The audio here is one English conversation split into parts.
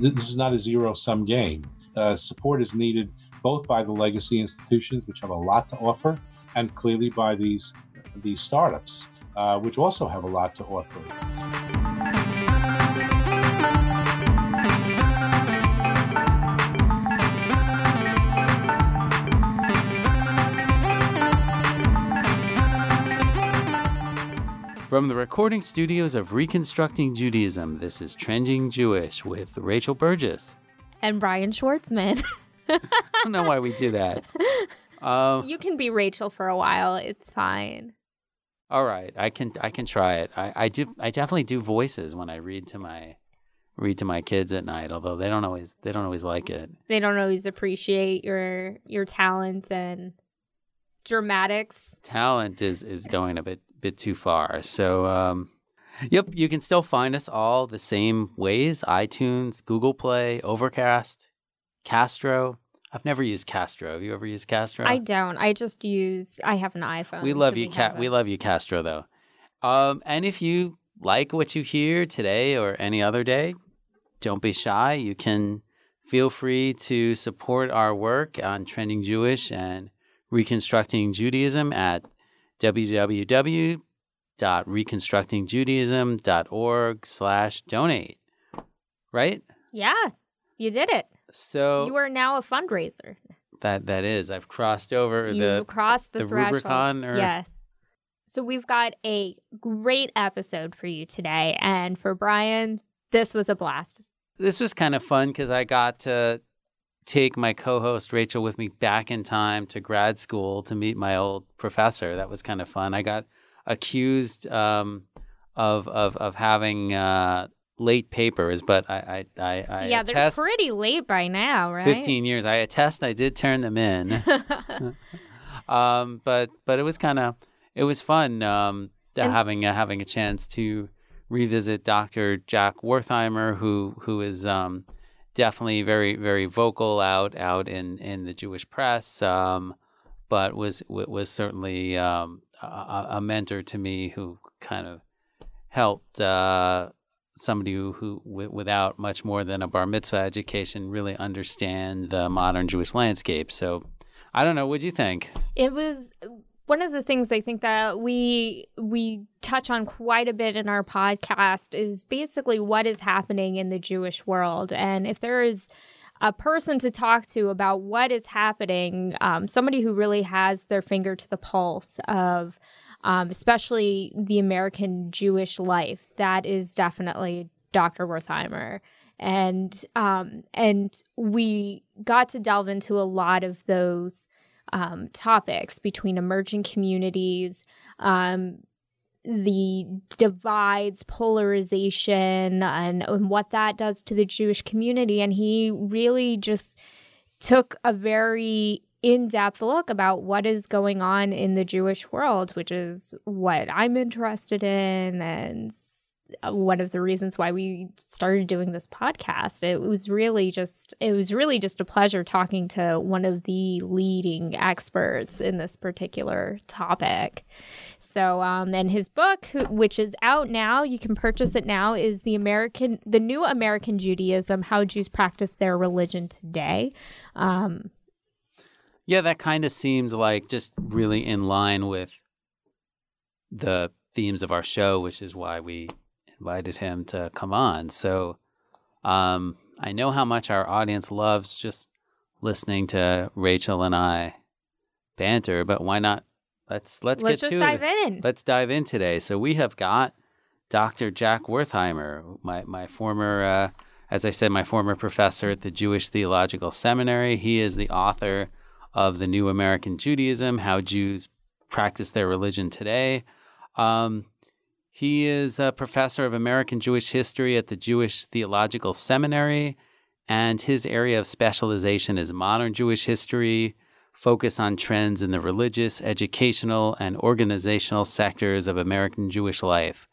this is not a zero sum game. Uh, support is needed both by the legacy institutions, which have a lot to offer, and clearly by these these startups, uh, which also have a lot to offer. From the recording studios of Reconstructing Judaism, this is Trending Jewish with Rachel Burgess. And Brian Schwartzman. I don't know why we do that. Um, you can be Rachel for a while. It's fine. all right, I can I can try it. I, I do I definitely do voices when I read to my read to my kids at night, although they don't always they don't always like it. They don't always appreciate your your talent and dramatics. talent is is going a bit bit too far. So um yep, you can still find us all the same ways, iTunes, Google Play, Overcast, Castro. I've never used Castro. Have you ever used Castro? I don't. I just use. I have an iPhone. we love so you we Ca- we love you Castro though. Um and if you like what you hear today or any other day, don't be shy. You can feel free to support our work on Trending Jewish and Reconstructing Judaism at www.reconstructingjudaism.org slash donate. Right? Yeah, you did it. So You are now a fundraiser. that that is. I've crossed over you the crossed the, the threshold. Rubicon or Yes. So we've got a great episode for you today, and for Brian, this was a blast. this was kind of fun because I got to take my co-host Rachel with me back in time to grad school to meet my old professor. That was kind of fun. I got accused um, of of of having uh, late papers, but I I I, I yeah, they're pretty late by now, right? fifteen years. I attest I did turn them in. um, but but it was kind of it was fun um, And- having uh, having a chance to revisit Dr. Jack Wertheimer, who who is um, definitely very very vocal out out in in the Jewish press, um, but was was certainly um, a- a, mentor to me who kind of helped. Uh, Somebody who, who w- without much more than a bar mitzvah education, really understand the modern Jewish landscape. So, I don't know. What'd you think? it was one of the things I think that we we touch on quite a bit in our podcast is basically what is happening in the Jewish world, and if there is a person to talk to about what is happening, um, somebody who really has their finger to the pulse of. Um, especially the American Jewish life, that is definitely Dr. Wertheimer and um, and we got to delve into a lot of those um, topics between emerging communities, um, the divides, polarization, and, and what that does to the Jewish community. And he really just took a very in depth look about what is going on in the Jewish world, which is what I'm interested in and one of the reasons why we started doing this podcast. It was really just it was really just a pleasure talking to one of the leading experts in this particular topic. So um and his book which is out now, you can purchase it now is the American the new American Judaism how Jews practice their religion today. Um Yeah, that kind of seems like just really in line with the themes of our show, which is why we invited him to come on. So um, I know how much our audience loves just listening to Rachel and I banter, but why not? Let's let's, let's get just to dive it. in. Let's dive in today. So we have got Dr. Jack Wertheimer, my my former, uh, as I said, my former professor at the Jewish Theological Seminary. He is the author of the New American Judaism: How Jews Practice Their Religion Today. Um, he is a professor of American Jewish history at the Jewish Theological Seminary, and his area of specialization is modern Jewish history, focus on trends in the religious, educational, and organizational sectors of American Jewish life.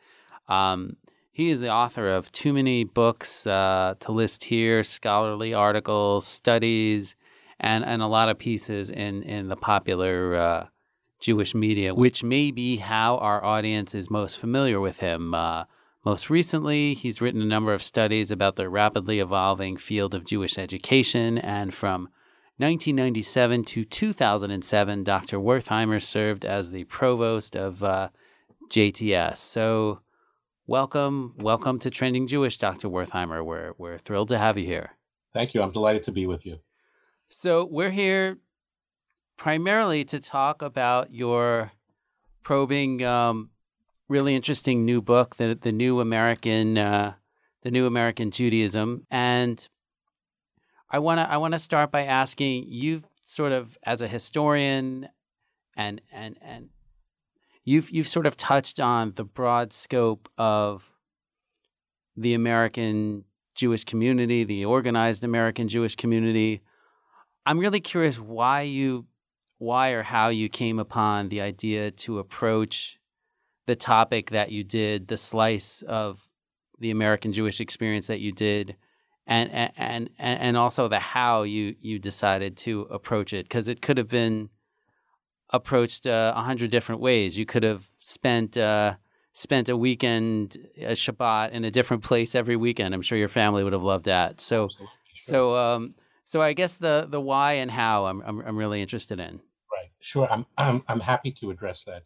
Um, he is the author of too many books uh, to list here, scholarly articles, studies, and, and a lot of pieces in, in the popular uh, Jewish media, which may be how our audience is most familiar with him. Uh, Most recently, he's written a number of studies about the rapidly evolving field of Jewish education, and from 1997 to 2007, Dr. Wertheimer served as the provost of uh, JTS. So, welcome, welcome to Trending Jewish, Dr. Wertheimer. We're we're thrilled to have you here. Thank you. I'm delighted to be with you. So, we're here primarily to talk about your probing, um, really interesting new book, the the new American, uh, the new American Judaism, and I want to I want to start by asking you, sort of as a historian, and and and you've you've sort of touched on the broad scope of the American Jewish community, the organized American Jewish community. I'm really curious why you why or how you came upon the idea to approach the topic that you did, the slice of the American Jewish experience that you did, and and and and also the how you you decided to approach it because it could have been approached uh, a uh, hundred different ways. You could have spent uh, spent a weekend, a Shabbat, in a different place every weekend. I'm sure your family would have loved that. So, sure. so um, so I guess the the why and how I'm I'm, I'm really interested in. Sure, I'm I'm I'm happy to address that.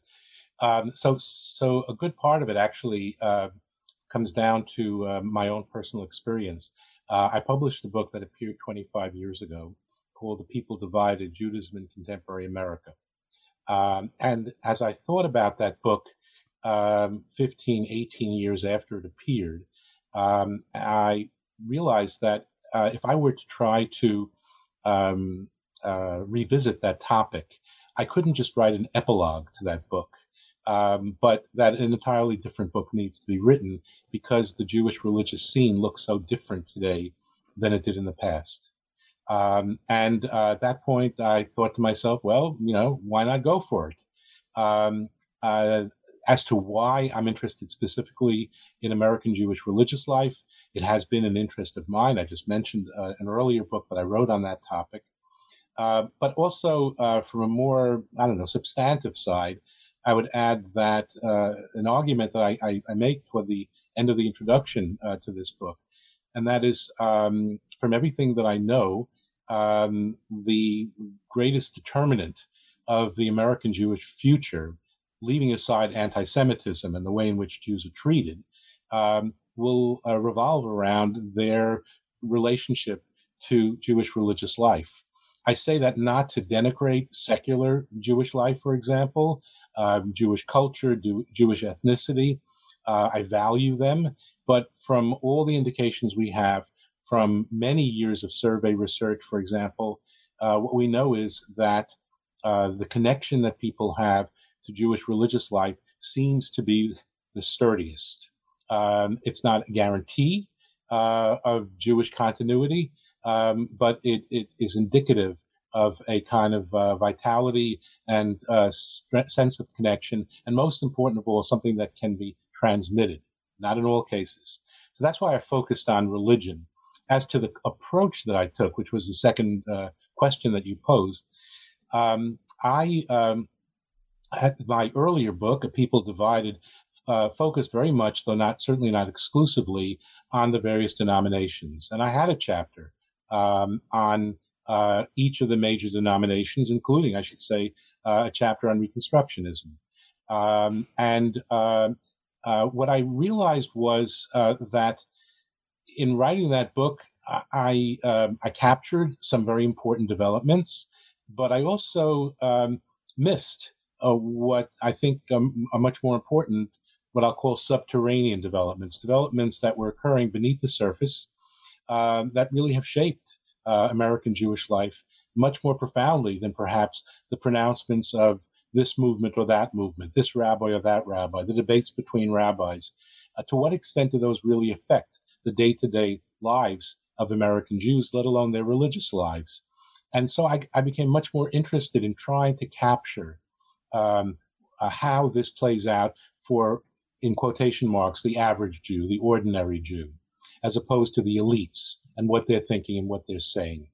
Um, so so a good part of it actually uh, comes down to uh, my own personal experience. Uh, I published a book that appeared 25 years ago called "The People Divided: Judaism in Contemporary America." Um, and as I thought about that book, um, 15, 18 years after it appeared, um, I realized that uh, if I were to try to um, uh, revisit that topic I couldn't just write an epilogue to that book, um, but that an entirely different book needs to be written because the Jewish religious scene looks so different today than it did in the past. Um, and uh, at that point, I thought to myself, well, you know, why not go for it? Um, uh, as to why I'm interested specifically in American Jewish religious life, it has been an interest of mine. I just mentioned uh, an earlier book that I wrote on that topic. Uh, but also uh, from a more, I don't know, substantive side, I would add that uh, an argument that I, I, I, make toward the end of the introduction uh, to this book, and that is um, from everything that I know, um, the greatest determinant of the American Jewish future, leaving aside anti Semitism and the way in which Jews are treated, um, will uh, revolve around their relationship to Jewish religious life. I say that not to denigrate secular Jewish life, for example, um, Jewish culture, Jewish ethnicity. Uh, I value them, but from all the indications we have from many years of survey research, for example, uh, what we know is that uh, the connection that people have to Jewish religious life seems to be the sturdiest. Um, it's not a guarantee uh, of Jewish continuity, um, but it, it is indicative of a kind of uh, vitality and uh, sense of connection, and most important of all, something that can be transmitted, not in all cases. So that's why I focused on religion. As to the approach that I took, which was the second uh, question that you posed, um, I um, had my earlier book, A People Divided, uh, focused very much, though not certainly not exclusively, on the various denominations. And I had a chapter um, on uh, each of the major denominations, including, I should say, uh, a chapter on Reconstructionism. Um, and uh, uh what I realized was uh, that in writing that book, I um, I captured some very important developments, but I also um, missed uh, what I think um, are much more important, what I'll call subterranean developments, developments that were occurring beneath the surface that really have shaped uh, American Jewish life much more profoundly than perhaps the pronouncements of this movement or that movement, this rabbi or that rabbi, the debates between rabbis. Uh, to what extent do those really affect the day to day lives of American Jews, let alone their religious lives? And so I, I became much more interested in trying to capture um, uh, how this plays out for, in quotation marks, the average Jew, the ordinary Jew as opposed to the elites and what they're thinking and what they're saying.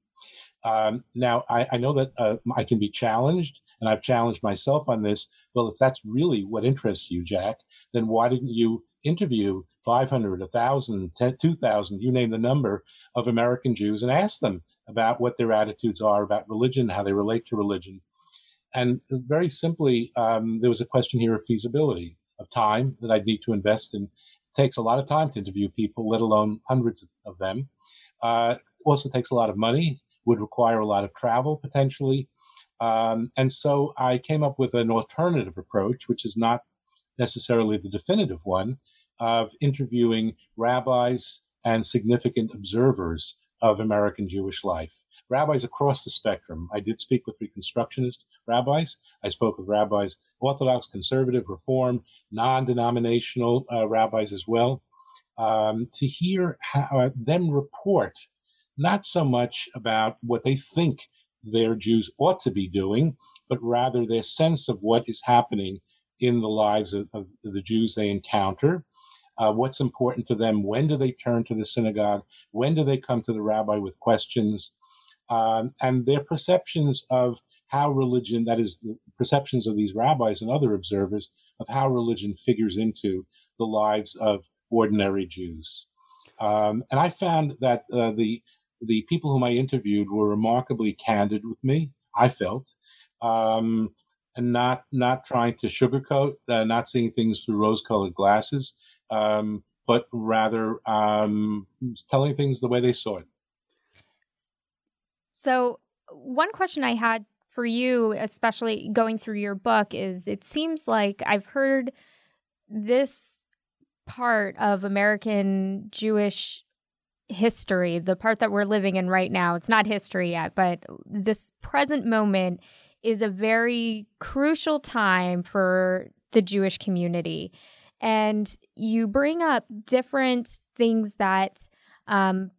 Um, now, I, I, know that uh, I can be challenged, and I've challenged myself on this. Well, if that's really what interests you, Jack, then why didn't you interview 500, 1,000, 2,000, you name the number of American Jews and ask them about what their attitudes are about religion, how they relate to religion. And very simply, um, there was a question here of feasibility, of time that I'd need to invest in. Takes a lot of time to interview people, let alone hundreds of them. Uh, also takes a lot of money, would require a lot of travel potentially. Um, and so I came up with an alternative approach, which is not necessarily the definitive one, of interviewing rabbis and significant observers of American Jewish life. Rabbis across the spectrum. I did speak with Reconstructionist rabbis. I spoke with rabbis, Orthodox, Conservative, Reform, non denominational uh, rabbis as well, um, to hear how, uh, them report not so much about what they think their Jews ought to be doing, but rather their sense of what is happening in the lives of, of the Jews they encounter uh, what's important to them, when do they turn to the synagogue, when do they come to the rabbi with questions, um, and their perceptions of how religion, that is, the perceptions of these rabbis and other observers of how religion figures into the lives of ordinary Jews. Um, and I found that uh, the the people whom I interviewed were remarkably candid with me. I felt, um, and not not trying to sugarcoat, uh, not seeing things through rose-colored glasses um, but rather um, telling things the way they saw it. So, one question I had for you, especially going through your book, is it seems like I've heard this part of American Jewish history, the part that we're living in right now, it's not history yet, but this present moment is a very crucial time for the Jewish community. And you bring up different things that um,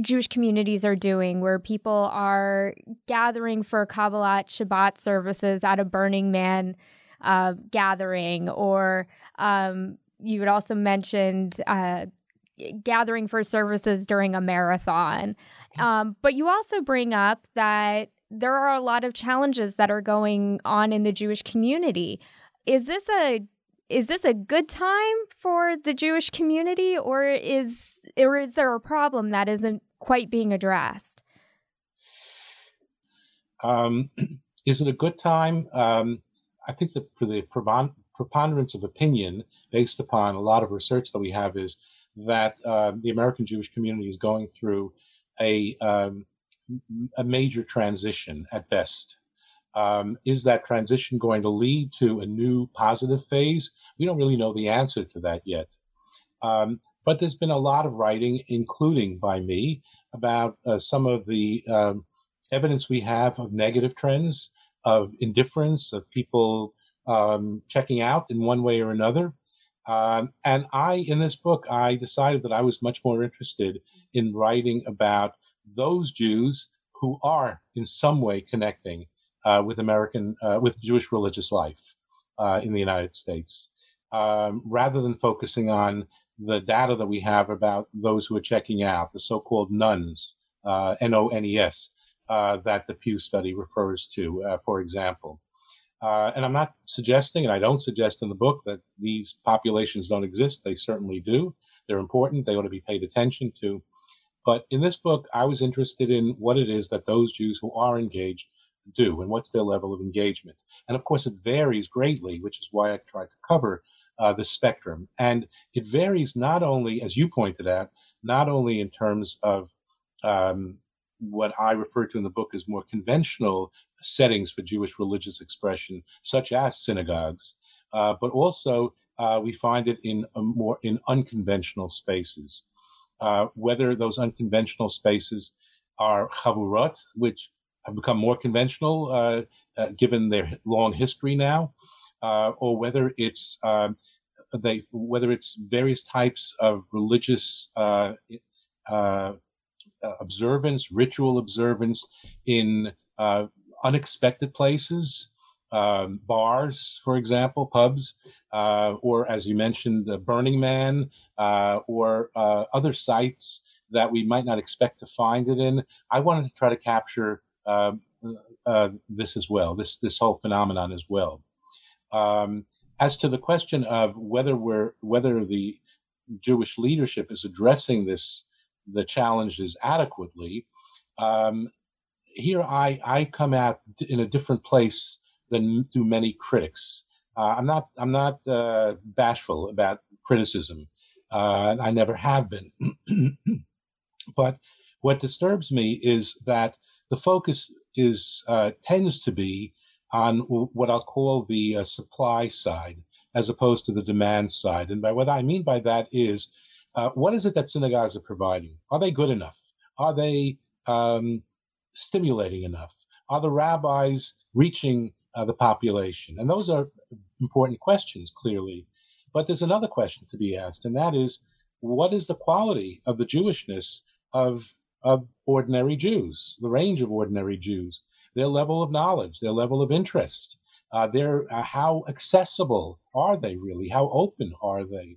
Jewish communities are doing, where people are gathering for Kabbalat Shabbat services at a Burning Man uh, gathering, or um, you had also mentioned uh, gathering for services during a marathon. Um, but you also bring up that there are a lot of challenges that are going on in the Jewish community. Is this a is this a good time for the Jewish community, or is or is there a problem that isn't quite being addressed? Um, is it a good time? Um, I think for the preponderance of opinion, based upon a lot of research that we have, is that uh, the American Jewish community is going through a um, a major transition at best. Um, is that transition going to lead to a new positive phase? We don't really know the answer to that yet. Um, but there's been a lot of writing, including by me, about uh, some of the um, evidence we have of negative trends, of indifference, of people um, checking out in one way or another. Um, and I, in this book, I decided that I was much more interested in writing about those Jews who are in some way connecting uh, with American, uh, with Jewish religious life uh, in the United States, um, rather than focusing on the data that we have about those who are checking out, the so-called nones, uh, N-O-N-E-S, uh, that the Pew study refers to, uh, for example. and I'm not suggesting, and I don't suggest in the book that these populations don't exist. They certainly do. They're important. They ought to be paid attention to. But in this book, I was interested in what it is that those Jews who are engaged do and what's their level of engagement. And of course, it varies greatly, which is why I tried to cover uh, the spectrum. And it varies not only, as you pointed out, not only in terms of um, what I refer to in the book as more conventional settings for Jewish religious expression, such as synagogues, uh, but also uh, we find it in more in unconventional spaces. Uh, whether those unconventional spaces are chavurot, which have become more conventional uh, uh, given their long history now, uh, or whether it's um, they whether it's various types of religious uh, uh, observance, ritual observance in uh, unexpected places. Um, bars, for example, pubs, or as you mentioned, the Burning Man, or other sites that we might not expect to find it in. I wanted to try to capture uh, uh, this as well, this this whole phenomenon as well. Um, as to the question of whether we're whether the Jewish leadership is addressing this the challenges adequately, um, here I I come at in a different place than do many critics. Uh, I'm not I'm not uh, bashful about criticism. Uh, I never have been. but what disturbs me is that the focus is uh, tends to be on what I'll call the uh, supply side as opposed to the demand side. And by what I mean by that is, uh, what is it that synagogues are providing? Are they good enough? Are they um, stimulating enough? Are the rabbis reaching uh, the population? And those are important questions, clearly. But there's another question to be asked, and that is, what is the quality of the Jewishness of of ordinary Jews, the range of ordinary Jews, their level of knowledge, their level of interest, uh, their uh, how accessible are they really? How open are they?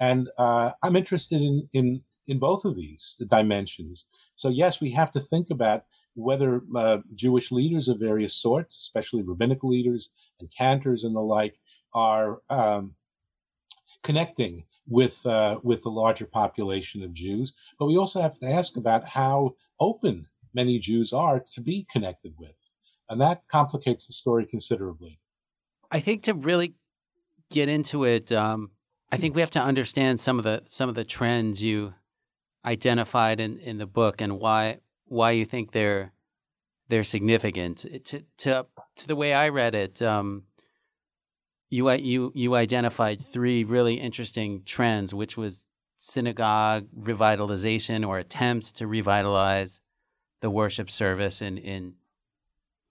And uh, I'm interested in in in both of these dimensions. So yes, we have to think about whether uh, Jewish leaders of various sorts, especially rabbinical leaders and cantors and the like, are um, connecting with uh, with the larger population of Jews. But we also have to ask about how open many Jews are to be connected with, and that complicates the story considerably. I think to really get into it, um, I think we have to understand some of the some of the trends you identified in, in the book and why why you think they're they're significant. To to to the way I read it, um, you you you identified three really interesting trends, which was synagogue revitalization or attempts to revitalize the worship service in in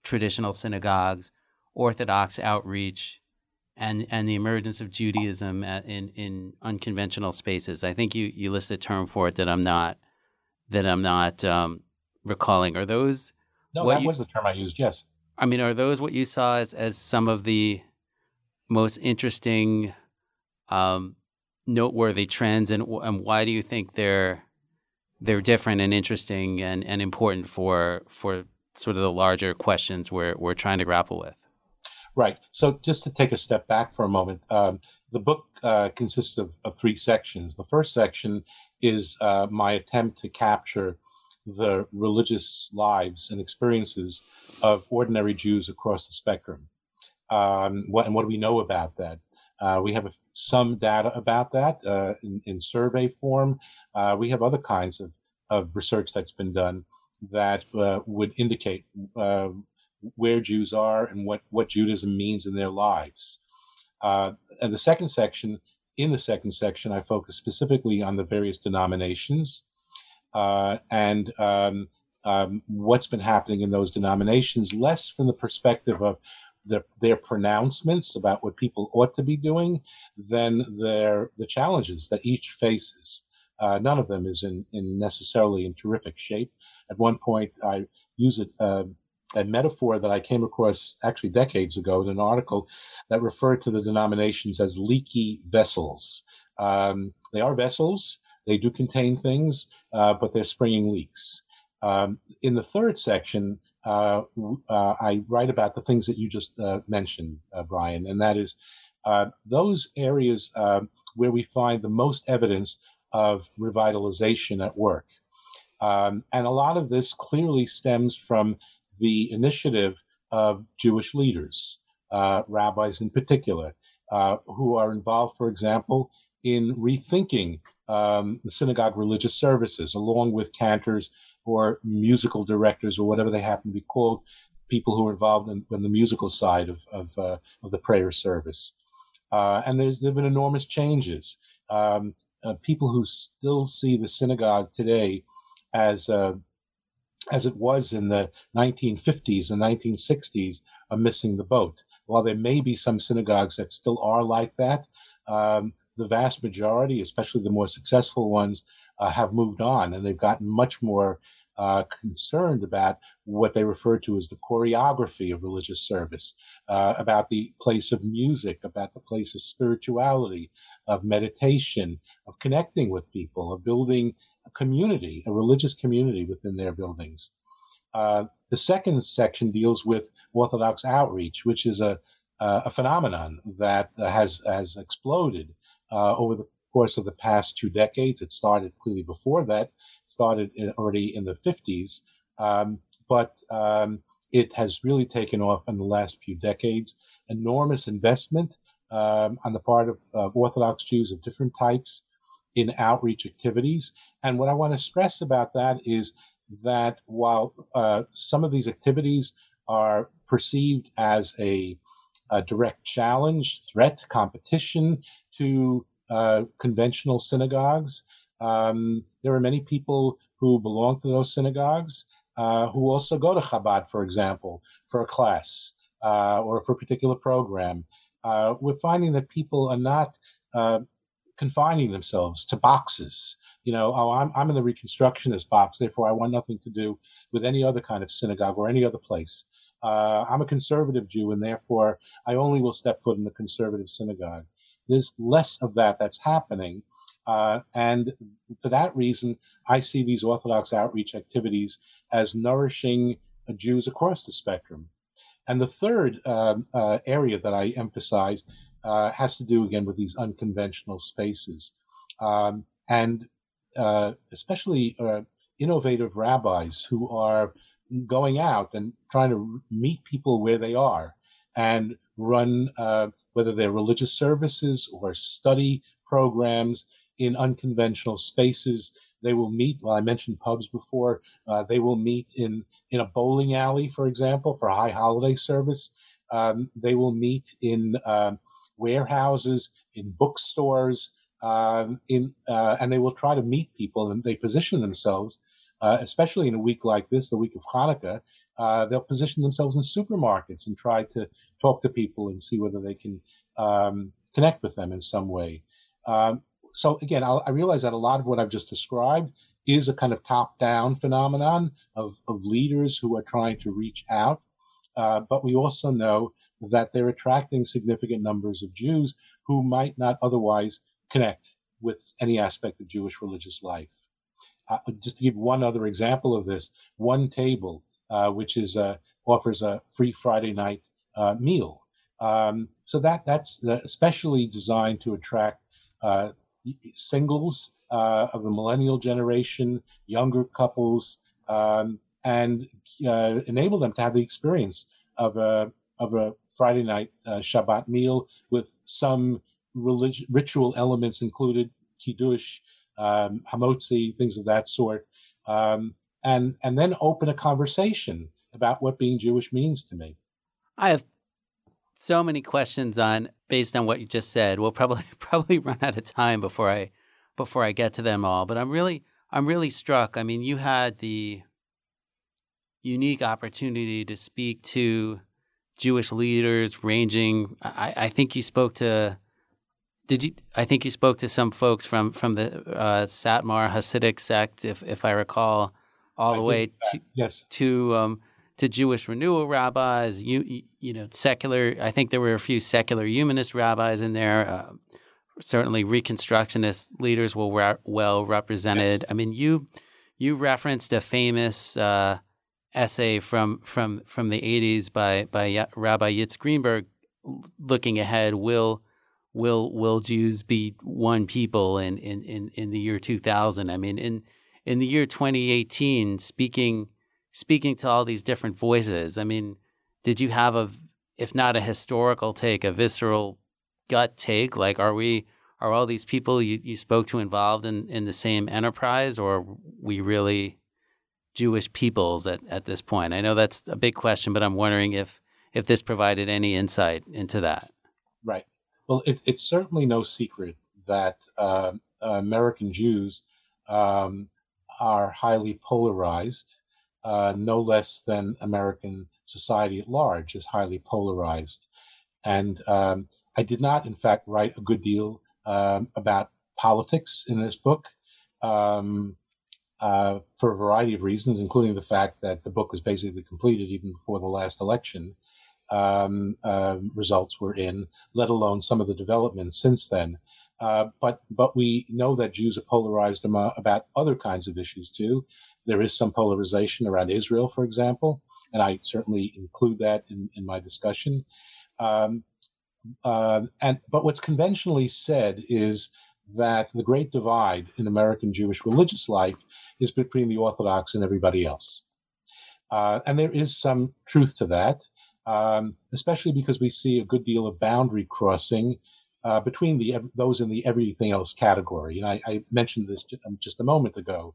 traditional synagogues, Orthodox outreach, and and the emergence of Judaism in in unconventional spaces. I think you you list a term for it that I'm not that I'm not um, recalling. Are those? No, that you, was the term I used. Yes. I mean, are those what you saw as as some of the most interesting, um, noteworthy trends, and and why do you think they're they're different and interesting and, and important for for sort of the larger questions we're we're trying to grapple with? Right. So just to take a step back for a moment, um, the book uh, consists of, of, three sections. The first section is uh, my attempt to capture the religious lives and experiences of ordinary Jews across the spectrum. Um, what, and what do we know about that? Uh, we have some data about that uh, in, in, survey form. Uh, we have other kinds of, of research that's been done that uh, would indicate uh, where Jews are and what, what Judaism means in their lives. Uh, and the second section, in the second section, I focus specifically on the various denominations and um, um, what's been happening in those denominations, less from the perspective of their, their pronouncements about what people ought to be doing than their the challenges that each faces. Uh, none of them is in, in necessarily in terrific shape. At one point, I use a, uh, a metaphor that I came across actually decades ago in an article that referred to the denominations as leaky vessels. Um, they are vessels, they do contain things, uh, but they're springing leaks. Um, in the third section, uh, uh, I write about the things that you just uh, mentioned, uh, Brian, and that is uh, those areas where we find the most evidence of revitalization at work. Um, and a lot of this clearly stems from the initiative of Jewish leaders, rabbis in particular, who are involved, for example, in rethinking um, the synagogue religious services, along with cantors or musical directors or whatever they happen to be called, people who are involved in, in the musical side of of, uh, of the prayer service. Uh, and there's there have been enormous changes. Um, uh, people who still see the synagogue today as uh, as it was in the 1950s and 1960s are missing the boat. While there may be some synagogues that still are like that, um, the vast majority, especially the more successful ones, uh, have moved on and they've gotten much more uh, concerned about what they refer to as the choreography of religious service, uh, about the place of music, about the place of spirituality, of meditation, of connecting with people, of building a community, a religious community within their buildings. Uh, the second section deals with Orthodox outreach, which is a, uh, a phenomenon that has has exploded uh, over the course of the past two decades. It started clearly before that, started in, already in the 50s, um, but um, it has really taken off in the last few decades. Enormous investment um, on the part of, of, Orthodox Jews of different types in outreach activities. And what I want to stress about that is that while uh, some of these activities are perceived as a, a direct challenge, threat, competition to uh, conventional synagogues, um, there are many people who belong to those synagogues uh, who also go to Chabad, for example, for a class uh, or for a particular program. Uh, we're finding that people are not uh, confining themselves to boxes. You know, oh, I'm, I'm in the Reconstructionist box, therefore I want nothing to do with any other kind of synagogue or any other place. I'm a conservative Jew, and therefore I only will step foot in the conservative synagogue. There's less of that that's happening. Uh, and for that reason, I see these Orthodox outreach activities as nourishing Jews across the spectrum. And the third um, uh, area that I emphasize uh, has to do again with these unconventional spaces. Um, and uh, especially uh, innovative rabbis who are going out and trying to meet people where they are and run, uh, whether they're religious services or study programs in unconventional spaces. They will meet. Well, I mentioned pubs before. Uh, they will meet in in a bowling alley, for example, for high holiday service. Um, they will meet in um, warehouses, in bookstores, um, in uh, and they will try to meet people, and they position themselves, uh, especially in a week like this, the week of Hanukkah. Uh, they'll position themselves in supermarkets and try to talk to people and see whether they can um, connect with them in some way. Um, so again, I'll, i realize that a lot of what I've just described is a kind of top-down phenomenon of, of leaders who are trying to reach out. Uh, but we also know that they're attracting significant numbers of Jews who might not otherwise connect with any aspect of Jewish religious life. Uh, just to give one other example of this, OneTable, uh, which is uh, offers a free Friday night uh, meal. Um, so that that's especially designed to attract uh, singles uh, of the millennial generation, younger couples, um, and uh, enable them to have the experience of a of a Friday night uh, Shabbat meal with some relig- ritual elements included, kiddush, um, hamotzi, things of that sort, um, and and then open a conversation about what being Jewish means to me. I have so many questions on based on what you just said. We'll probably probably run out of time before I before I get to them all. But I'm really I'm really struck. I mean, you had the unique opportunity to speak to Jewish leaders ranging. I, I think you spoke to. Did you? I think you spoke to some folks from from the uh, Satmar Hasidic sect, if if I recall, all I the way to yes to um, to Jewish renewal rabbis, you you know, secular. I think there were a few secular humanist rabbis in there. Uh, certainly, Reconstructionist leaders were re- well represented. Yes. I mean, you you referenced a famous uh, essay from from from the '80s by by Rabbi Yitz Greenberg, looking ahead. Will will will Jews be one people in in in, in the year 2000? I mean, in in the year 2018, speaking speaking to all these different voices. I mean, did you have a, if not a historical take, a visceral gut take? Like, are we, are all these people you, you spoke to involved in, in the same enterprise, or we really Jewish peoples at, at this point? I know that's a big question, but I'm wondering if, if this provided any insight into that. Right. Well, it, it's certainly no secret that uh, American Jews um, are highly polarized uh, no less than American society at large is highly polarized. And um, I did not, in fact, write a good deal um, about politics in this book um, uh, for a variety of reasons, including the fact that the book was basically completed even before the last election um, uh, results were in, let alone some of the developments since then. Uh, but but we know that Jews are polarized about other kinds of issues too, there is some polarization around Israel, for example, and I certainly include that in, in my discussion. Um, uh, and but what's conventionally said is that the great divide in American Jewish religious life is between the Orthodox and everybody else. Uh, and there is some truth to that, um, especially because we see a good deal of boundary crossing uh, between the those in the everything else category. And I, I mentioned this just a moment ago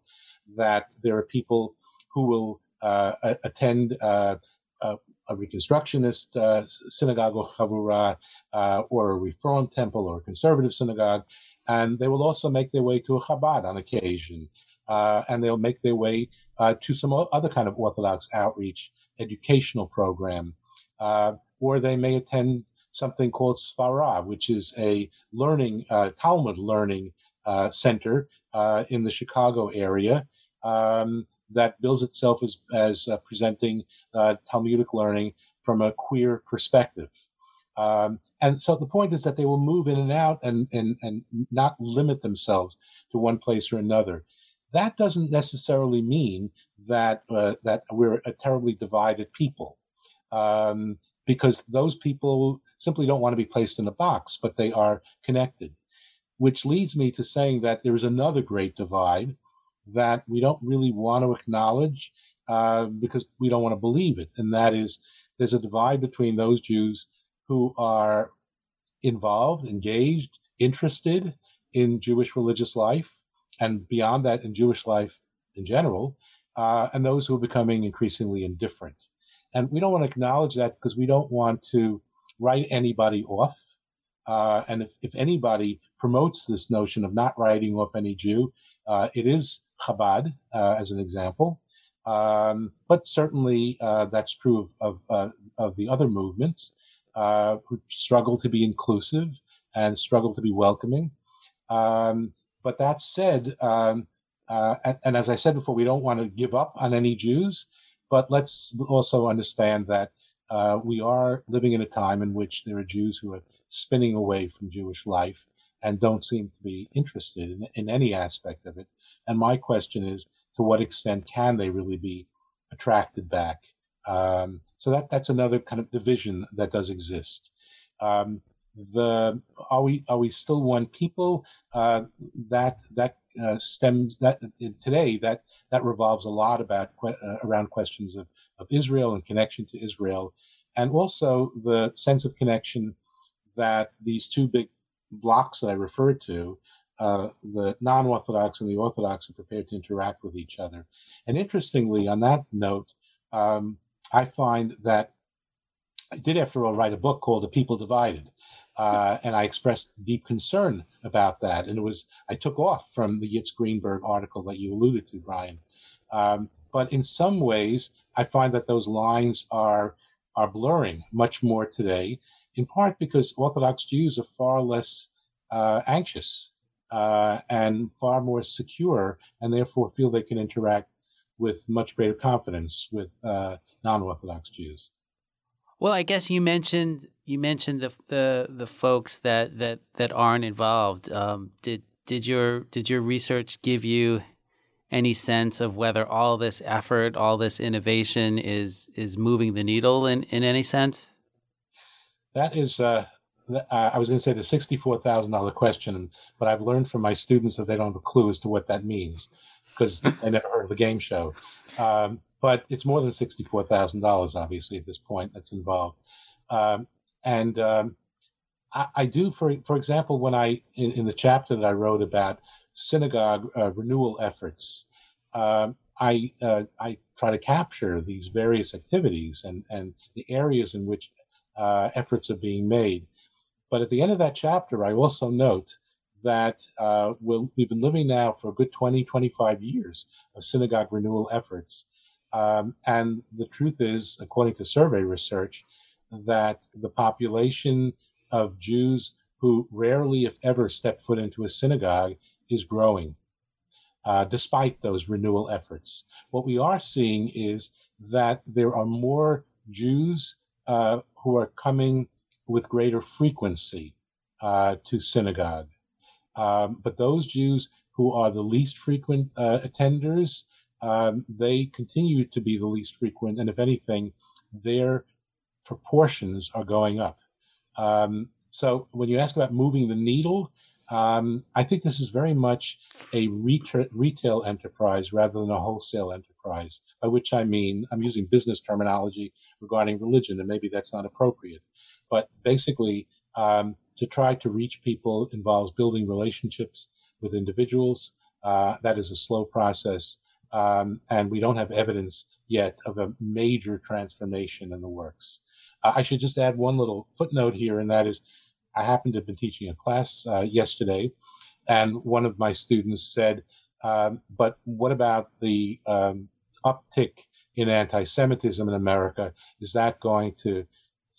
that there are people who will uh, attend uh, a, a, Reconstructionist uh, synagogue or chavurah, uh, or a Reform temple or a conservative synagogue, and they will also make their way to a Chabad on occasion, uh, and they'll make their way to some other kind of Orthodox outreach educational program, or they may attend something called Svara, which is a learning uh, Talmud learning uh, center uh, in the Chicago area um, that bills itself as as uh, presenting uh, Talmudic learning from a queer perspective. Um, and so the point is that they will move in and out and, and, and not limit themselves to one place or another. That doesn't necessarily mean that uh, that we're a terribly divided people. Um, because those people simply don't want to be placed in a box, but they are connected. Which leads me to saying that there is another great divide that we don't really want to acknowledge uh, because we don't want to believe it. And that is there's a divide between those Jews who are involved, engaged, interested in Jewish religious life, and beyond that, in Jewish life in general, uh, and those who are becoming increasingly indifferent. And we don't want to acknowledge that because we don't want to write anybody off. Uh, and if, if anybody promotes this notion of not writing off any Jew, uh, it is Chabad, uh, as an example. Um, but certainly uh, that's true of, of, uh, of, the other movements uh, who struggle to be inclusive and struggle to be welcoming. Um, but that said, um, and, and, as I said before, we don't want to give up on any Jews. But let's also understand that uh, we are living in a time in which there are Jews who are spinning away from Jewish life and don't seem to be interested in, in any aspect of it. And my question is, to what extent can they really be attracted back? Um, so that that's another kind of division that does exist. Um, the are we are we still one people? Uh, that that uh, stems that today that that revolves a lot about uh, around questions of, of Israel and connection to Israel, and also the sense of connection that these two big blocks that I referred to, uh, the non-Orthodox and the Orthodox, are prepared to interact with each other. And interestingly, on that note, um, I find that I did, after all, write a book called "The People Divided," Uh, and I expressed deep concern about that. And it was, I took off from the Yitz Greenberg article that you alluded to, Brian. Um, but in some ways, I find that those lines are, are blurring much more today, in part because Orthodox Jews are far less uh, anxious uh, and far more secure, and therefore feel they can interact with much greater confidence with uh, non Orthodox Jews. Well, I guess you mentioned you mentioned the the the folks that that that aren't involved. Um, did did your did your research give you any sense of whether all this effort, all this innovation is is moving the needle in in any sense? That is, uh, uh, I was going to say the sixty-four thousand dollar question, but I've learned from my students that they don't have a clue as to what that means because they never heard of the game show. Um, but it's more than sixty-four thousand dollars, obviously, at this point that's involved. Um, and um, I, I, do, for for example, when I in, in, the chapter that I wrote about synagogue uh, renewal efforts, um, I uh, I try to capture these various activities and and the areas in which uh, efforts are being made. But at the end of that chapter, I also note that uh, we we have been living now for a good 20, 25 years of synagogue renewal efforts. Um, and the truth is, according to survey research, that the population of Jews who rarely, if ever, step foot into a synagogue is growing, uh, despite those renewal efforts. What we are seeing is that there are more Jews uh, who are coming with greater frequency uh, to synagogue. Um, but those Jews who are the least frequent uh, attenders um, they continue to be the least frequent, and if anything, their proportions are going up. Um, so when you ask about moving the needle, um, I think this is very much a retail enterprise rather than a wholesale enterprise, by which I mean I'm using business terminology regarding religion, and maybe that's not appropriate. But basically, um, to try to reach people involves building relationships with individuals. Uh, that is a slow process, um, and we don't have evidence yet of a major transformation in the works. Uh, I should just add one little footnote here, and that is I happened to have been teaching a class uh, yesterday, and one of my students said, um, But what about the um, uptick in anti Semitism in America? Is that going to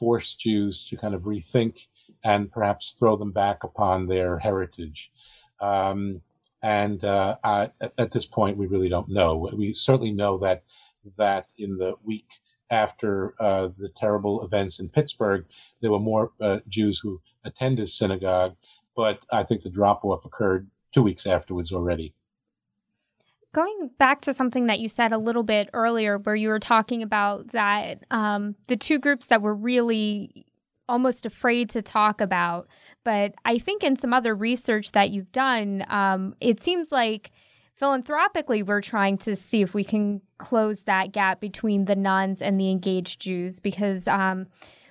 force Jews to kind of rethink and perhaps throw them back upon their heritage? Um, and uh, I, at this point, we really don't know. We certainly know that that in the week after uh, the terrible events in Pittsburgh, there were more uh, Jews who attended synagogue, but I think the drop off occurred two weeks afterwards already. Going back to something that you said a little bit earlier, where you were talking about that um, the two groups that were really almost afraid to talk about, but I think in some other research that you've done, um, it seems like philanthropically, we're trying to see if we can close that gap between the nones and the engaged Jews because um,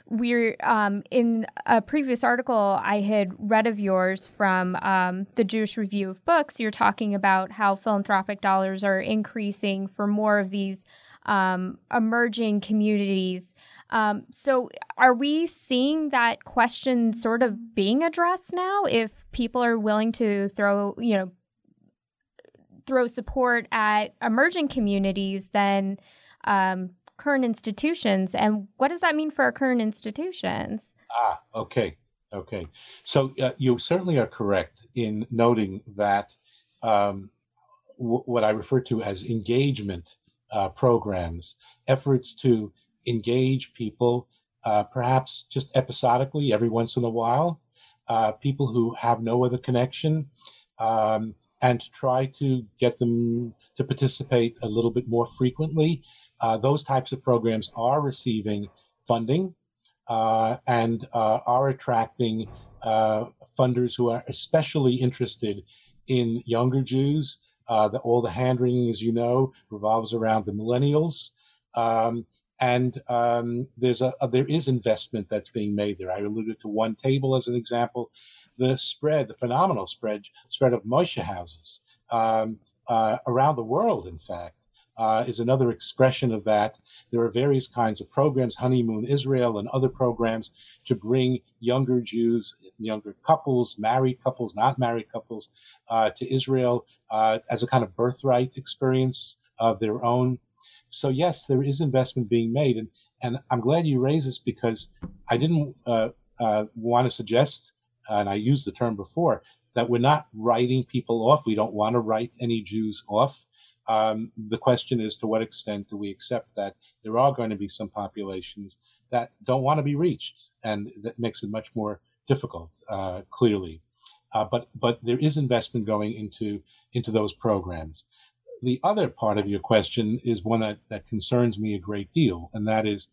we're um, in a previous article I had read of yours from um, the Jewish Review of Books. You're talking about how philanthropic dollars are increasing for more of these um, emerging communities. Um, so, are we seeing that question sort of being addressed now? If people are willing to throw, you know, throw support at emerging communities then um, current institutions. And what does that mean for our current institutions? Ah, okay. Okay. So uh, you certainly are correct in noting that um, w- what I refer to as engagement uh, programs, efforts to engage people, uh, perhaps just episodically every once in a while, uh, people who have no other connection, um, and to try to get them to participate a little bit more frequently. Uh, those types of programs are receiving funding uh, and uh, are attracting uh, funders who are especially interested in younger Jews. The, all the hand wringing, as you know, revolves around the millennials. Um, and um, there's a, a, there is investment that's being made there. I alluded to OneTable as an example the spread, the phenomenal spread, spread of Moishe houses um, uh, around the world, in fact, uh, is another expression of that. There are various kinds of programs, Honeymoon Israel and other programs to bring younger Jews, younger couples, married couples, not married couples, uh, to Israel uh, as a kind of birthright experience of their own. So yes, there is investment being made, and and I'm glad you raised this because I didn't uh, uh, want to suggest and I used the term before, that we're not writing people off. We don't want to write any Jews off. Um, the question is to what extent do we accept that there are going to be some populations that don't want to be reached, and that makes it much more difficult, uh, clearly. Uh, but but there is investment going into into those programs. The other part of your question is one that, that concerns me a great deal, and that is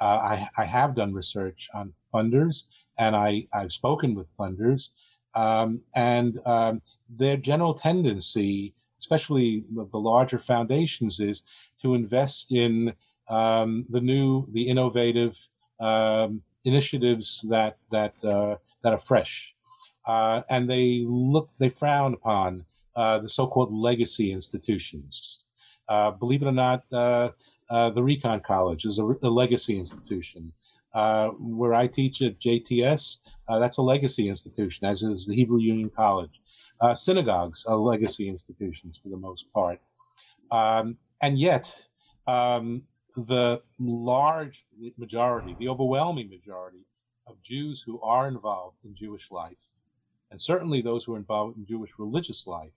uh, I, I have done research on funders and I, I've spoken with funders, um, and um, their general tendency, especially the, the, larger foundations, is to invest in um, the new, the innovative um, initiatives that that uh, that are fresh, uh, and they look, they frown upon uh, the so-called legacy institutions. Uh, believe it or not, uh, uh, the Recon College is a, a legacy institution. Uh, where I teach at JTS, uh, that's a legacy institution, as is the Hebrew Union College. Uh, synagogues are legacy institutions for the most part. Um, and yet, um, the large majority, the overwhelming majority of Jews who are involved in Jewish life, and certainly those who are involved in Jewish religious life,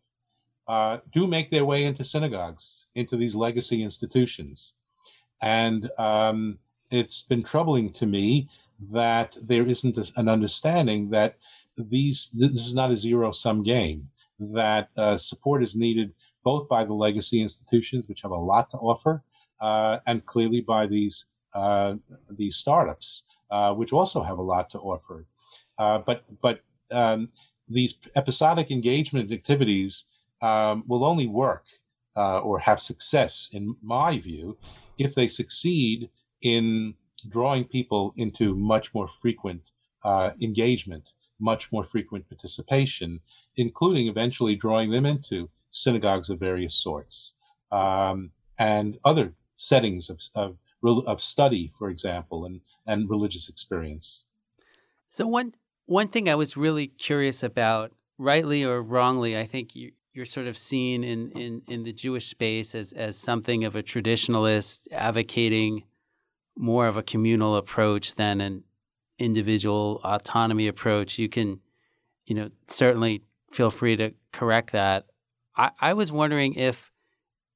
uh, do make their way into synagogues, into these legacy institutions. And um, it's been troubling to me that there isn't an understanding that these this is not a zero sum game. That uh, support is needed both by the legacy institutions, which have a lot to offer, uh, and clearly by these uh, these startups, uh, which also have a lot to offer. Uh, but but um, these episodic engagement activities um, will only work uh, or have success, in my view, if they succeed in drawing people into much more frequent uh, engagement, much more frequent participation, including eventually drawing them into synagogues of various sorts um, and other settings of, of, of study, for example, and, and religious experience. So one one thing I was really curious about, rightly or wrongly, I think you, you're sort of seen in, in, in the Jewish space as, as something of a traditionalist advocating more of a communal approach than an individual autonomy approach. You can, you know, certainly feel free to correct that. I, I was wondering if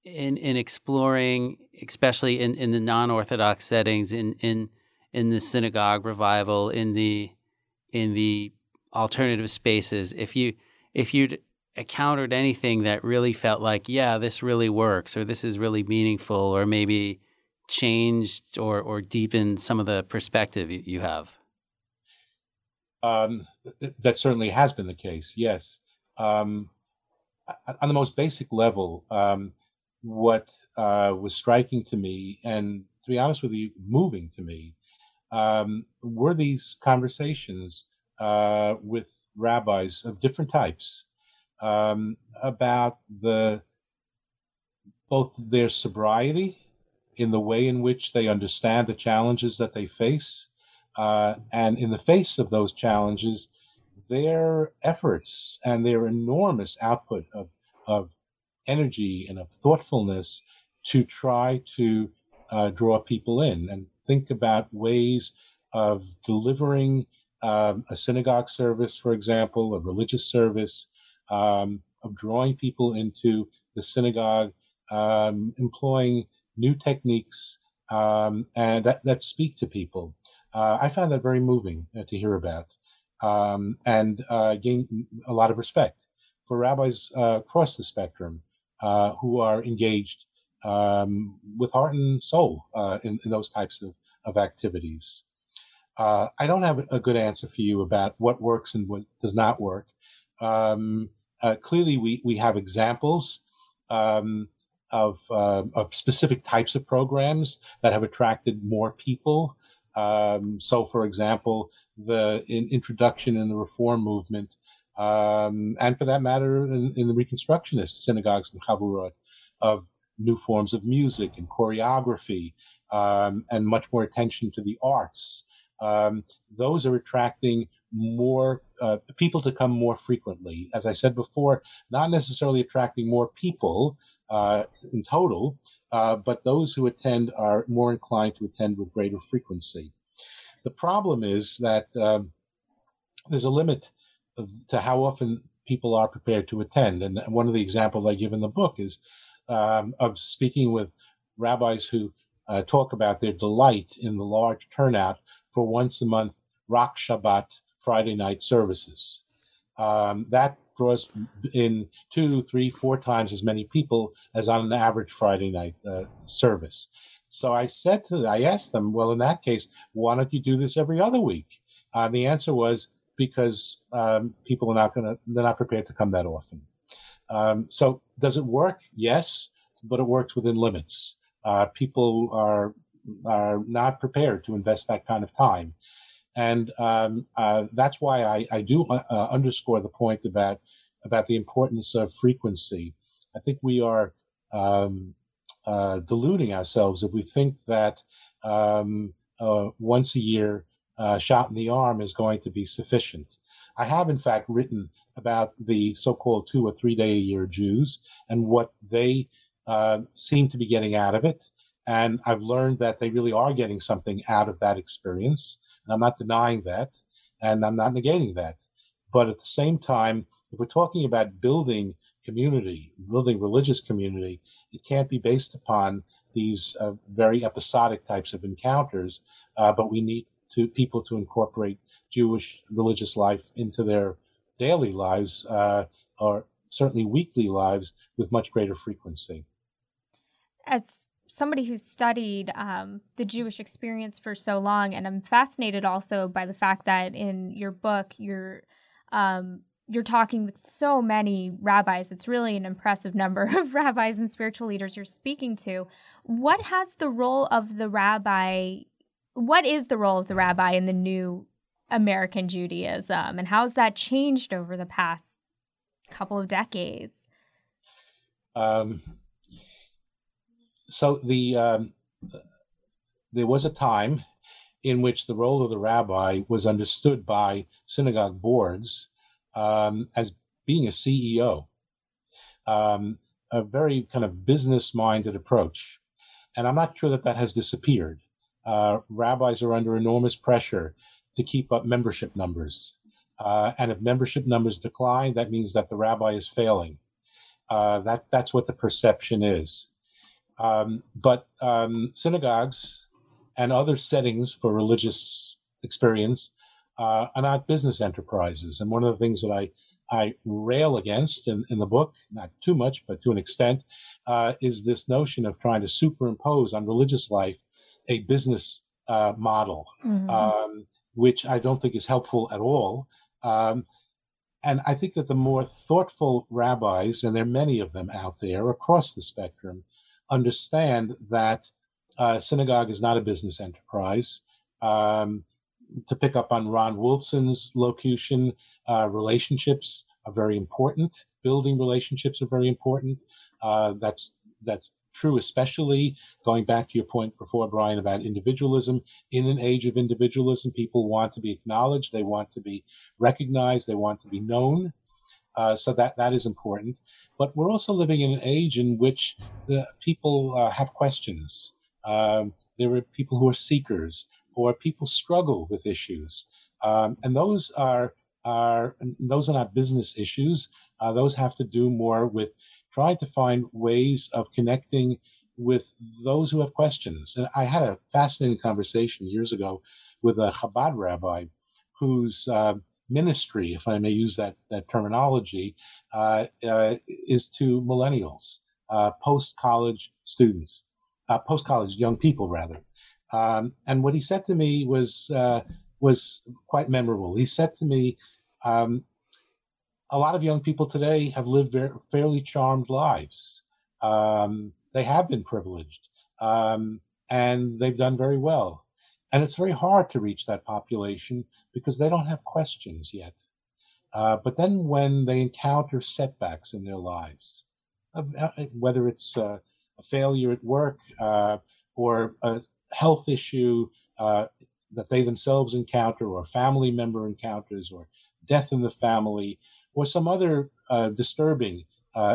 in in exploring, especially in, in the non orthodox settings, in, in in the synagogue revival, in the in the alternative spaces if you if you'd encountered anything that really felt like yeah this really works or this is really meaningful or maybe changed or or deepened some of the perspective you, you have um, th- that certainly has been the case yes. Um, on the most basic level um, what uh, was striking to me and to be honest with you moving to me um, were these conversations uh, with rabbis of different types um, about the both their sobriety in the way in which they understand the challenges that they face, uh, and in the face of those challenges, their efforts and their enormous output of, of energy and of thoughtfulness to try to uh, draw people in and think about ways of delivering um, a synagogue service, for example, a religious service, um, of drawing people into the synagogue, um, employing new techniques um, and that, that speak to people. Uh, I found that very moving uh, to hear about um, and uh, gain a lot of respect for rabbis uh, across the spectrum uh, who are engaged um, with heart and soul in, in, those types of, of activities. I don't have a good answer for you about what works and what does not work. Um, clearly, we, we have examples um, of, uh, of specific types of programs that have attracted more people. Um, so, for example, the in introduction in the reform movement, um, and for that matter, in, in the Reconstructionist synagogues and chavurot, of new forms of music and choreography um, and much more attention to the arts. Um, those are attracting more uh, people to come more frequently. As I said before, not necessarily attracting more people in total, uh, but those who attend are more inclined to attend with greater frequency. The problem is that um, there's a limit to how often people are prepared to attend. And one of the examples I give in the book is um, of speaking with rabbis who uh, talk about their delight in the large turnout for once a month Rock Shabbat Friday night services. Um, that draws in two, three, four times as many people as on an average Friday night uh, service. So I said to them, I asked them, well, in that case, why don't you do this every other week? Uh, the answer was because um, people are not going to, they're not prepared to come that often. Um, so does it work? Yes, but it works within limits. Uh, people are are not prepared to invest that kind of time, and um, uh, that's why I, I do uh, uh, underscore the point about about the importance of frequency. I think we are um, uh, deluding ourselves if we think that um, uh, once a year shot in the arm is going to be sufficient. I have, in fact, written about the so-called two or three day a year Jews and what they uh, seem to be getting out of it. And I've learned that they really are getting something out of that experience. And I'm not denying that, and I'm not negating that. But at the same time, if we're talking about building community, building religious community, it can't be based upon these uh, very episodic types of encounters. Uh, but we need to people to incorporate Jewish religious life into their daily lives, uh, or certainly weekly lives, with much greater frequency. That's somebody who's studied um, the Jewish experience for so long, and I'm fascinated also by the fact that in your book you're um, you're talking with so many rabbis. It's really an impressive number of rabbis and spiritual leaders you're speaking to. What has the role of the rabbi? What is the role of the rabbi in the new American Judaism, and how's that changed over the past couple of decades? Um, so the um, there was a time in which the role of the rabbi was understood by synagogue boards um, as being a CEO, um, a very kind of business-minded approach, and I'm not sure that that has disappeared. Uh, rabbis are under enormous pressure to keep up membership numbers, uh, and if membership numbers decline, that means that the rabbi is failing. Uh, that that's what the perception is. Um, but um, synagogues and other settings for religious experience uh, are not business enterprises. And one of the things that I I rail against in, in the book, not too much, but to an extent, uh, is this notion of trying to superimpose on religious life a business uh, model, mm-hmm. um, which I don't think is helpful at all. Um, and I think that the more thoughtful rabbis, and there are many of them out there across the spectrum, understand that uh, synagogue is not a business enterprise. Um, to pick up on Ron Wolfson's locution, uh, relationships are very important. Building relationships are very important. Uh, that's that's true, especially going back to your point before, Brian, about individualism. In an age of individualism, people want to be acknowledged, they want to be recognized, they want to be known. Uh, so that that is important. But we're also living in an age in which the people uh, have questions. Um, there are people who are seekers, or people struggle with issues, um, and those are are those are not business issues. Uh, those have to do more with trying to find ways of connecting with those who have questions. And I had a fascinating conversation years ago with a Chabad rabbi whose uh, ministry, if I may use that, that terminology, uh, uh, is to millennials, uh, post college students, uh, post college young people, rather. Um, and what he said to me was uh, was quite memorable. He said to me, um, "A lot of young people today have lived very, fairly charmed lives. Um, they have been privileged, um, and they've done very well. And it's very hard to reach that population because they don't have questions yet. Uh, but then when they encounter setbacks in their lives, uh, whether it's uh, a failure at work uh, or a health issue uh, that they themselves encounter, or a family member encounters, or death in the family, or some other uh, disturbing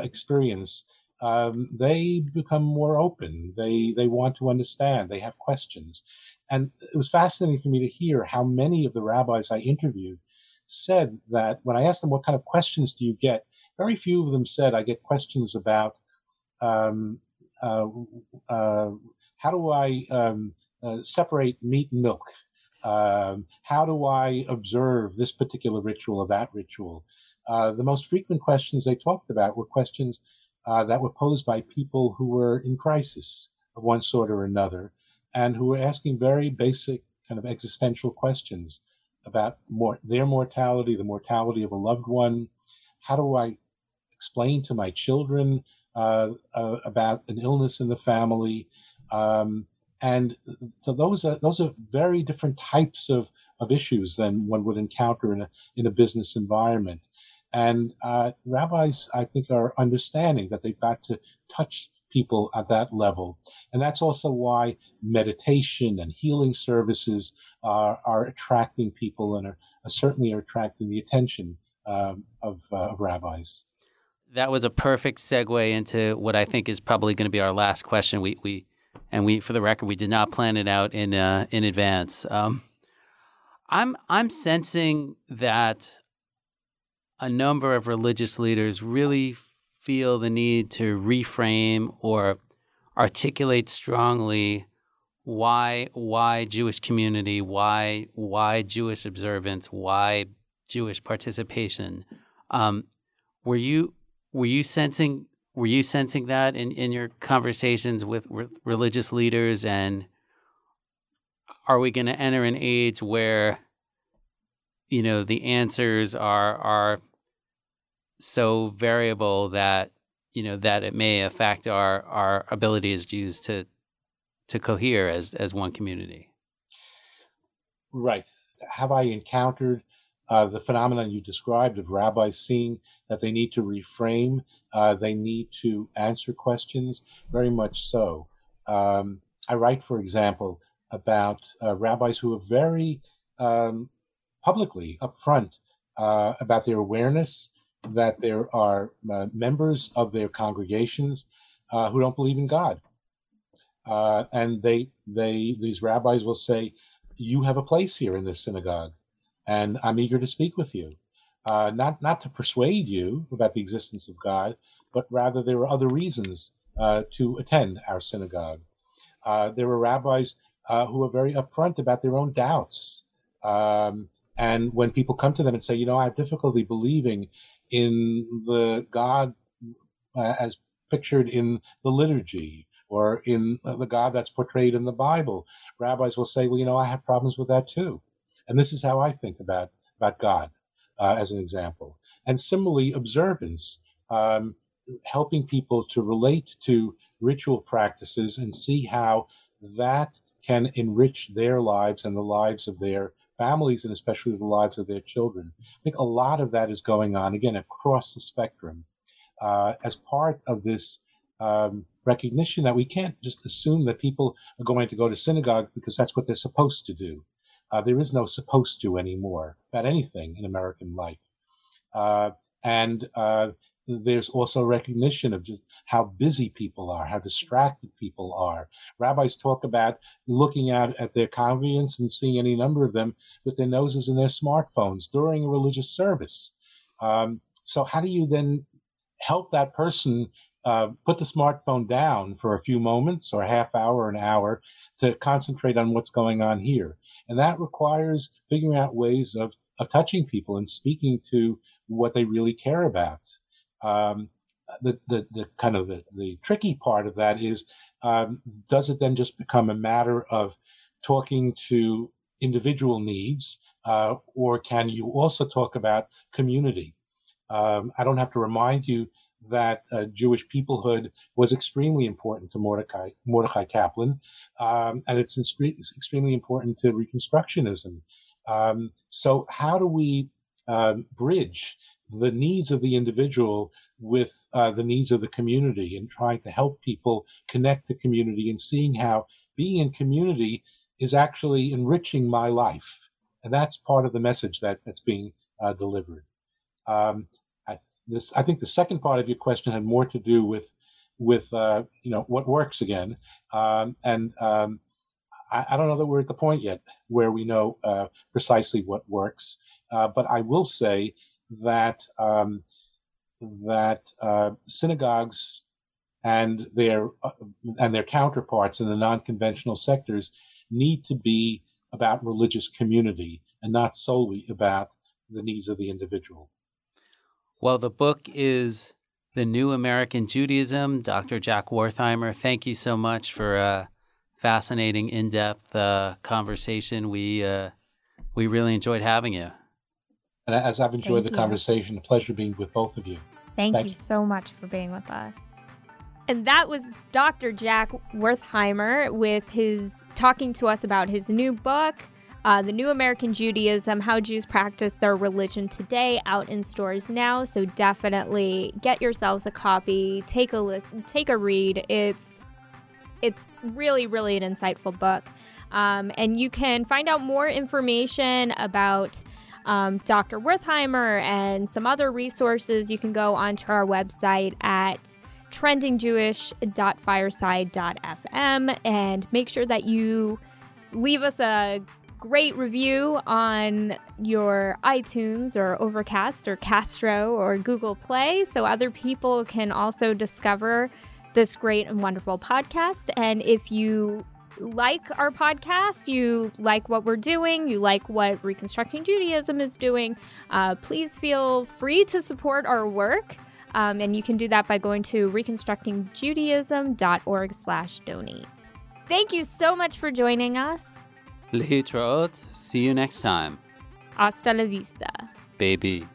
experience, um, they become more open. They they want to understand. They have questions, and it was fascinating for me to hear how many of the rabbis I interviewed said that when I asked them what kind of questions do you get, very few of them said I get questions about um, uh, uh, how do I um, uh, separate meat and milk. Um, how do I observe this particular ritual or that ritual? Uh, the most frequent questions they talked about were questions uh, that were posed by people who were in crisis of one sort or another and who were asking very basic kind of existential questions about more, their mortality, the mortality of a loved one. How do I explain to my children uh, uh, about an illness in the family? Um, and so those are those are very different types of, of issues than one would encounter in a in a business environment. And uh, rabbis, I think, are understanding that they've got to touch people at that level. And that's also why meditation and healing services are, are attracting people and are, are, certainly are attracting the attention um, of, uh, of rabbis. That was a perfect segue into what I think is probably going to be our last question. We, we and we, for the record, we did not plan it out in uh, in advance. Um, I'm I'm sensing that a number of religious leaders really feel the need to reframe or articulate strongly why why Jewish community, why why Jewish observance, why Jewish participation. Um, were you were you sensing were you sensing that in, in your conversations with, with religious leaders? And are we going to enter an age where, you know, the answers are are so variable that you know that it may affect our our ability as Jews to to cohere as as one community? Right. Have I encountered uh, the phenomenon you described of rabbis seeing that they need to reframe, uh, they need to answer questions, very much so. Um, I write, for example, about uh, rabbis who are very um, publicly upfront uh, about their awareness that there are uh, members of their congregations uh, who don't believe in God. and they, they, these rabbis will say, "You have a place here in this synagogue and I'm eager to speak with you. Uh, not not to persuade you about the existence of God, but rather there are other reasons uh, to attend our synagogue. Uh, there are rabbis uh, who are very upfront about their own doubts, um, and when people come to them and say, you know, I have difficulty believing in the God uh, as pictured in the liturgy or in the God that's portrayed in the Bible, rabbis will say, well, you know, I have problems with that too. And this is how I think about, about God, uh, as an example. And similarly, observance, um, helping people to relate to ritual practices and see how that can enrich their lives and the lives of their families and especially the lives of their children. I think a lot of that is going on, again, across the spectrum uh, as part of this um, recognition that we can't just assume that people are going to go to synagogue because that's what they're supposed to do. Uh, there is no supposed to anymore about anything in American life. Uh, and uh, there's also recognition of just how busy people are, how distracted people are. Rabbis talk about looking out at their congregants and seeing any number of them with their noses in their smartphones during a religious service. Um, so, how do you then help that person uh, put the smartphone down for a few moments or a half hour, an hour to concentrate on what's going on here? And that requires figuring out ways of, of touching people and speaking to what they really care about. Um, the, the, the kind of the, the tricky part of that is um, does it then just become a matter of talking to individual needs, uh, or can you also talk about community? Um, I don't have to remind you that uh, Jewish peoplehood was extremely important to Mordecai, Mordecai Kaplan, um, and it's, it's, extremely important to Reconstructionism. Um, so, how do we uh, bridge the needs of the individual with uh, the needs of the community and trying to help people connect the community and seeing how being in community is actually enriching my life? And that's part of the message that, that's being uh, delivered. Um, this I think the second part of your question had more to do with with uh, you know what works again, um, and um, I, I, don't know that we're at the point yet where we know uh, precisely what works. Uh, but I will say that um, that uh, synagogues and their uh, and their counterparts in the non-conventional sectors need to be about religious community and not solely about the needs of the individual. Well, the book is The New American Judaism. Dr. Jack Wertheimer, thank you so much for a fascinating, in depth uh, conversation. We, uh, we really enjoyed having you. And as I've enjoyed thank the you. conversation, a pleasure being with both of you. Thank, thank you, you so much for being with us. And that was Dr. Jack Wertheimer with his talking to us about his new book, uh, the New American Judaism, How Jews Practice Their Religion Today, out in stores now. So definitely get yourselves a copy. Take a li- take a read. It's it's really really an insightful book, um, and you can find out more information about. Um, Dr. Wertheimer and some other resources, you can go onto our website at trendingjewish.fireside.fm and make sure that you leave us a great review on your iTunes or Overcast or Castro or Google Play so other people can also discover this great and wonderful podcast. And if you like our podcast, you like what we're doing, you like what Reconstructing Judaism is doing, uh, please feel free to support our work. Um, and you can do that by going to reconstructingjudaism.org slash donate. Thank you so much for joining us. Lehitraot. See you next time. Hasta la vista. Baby.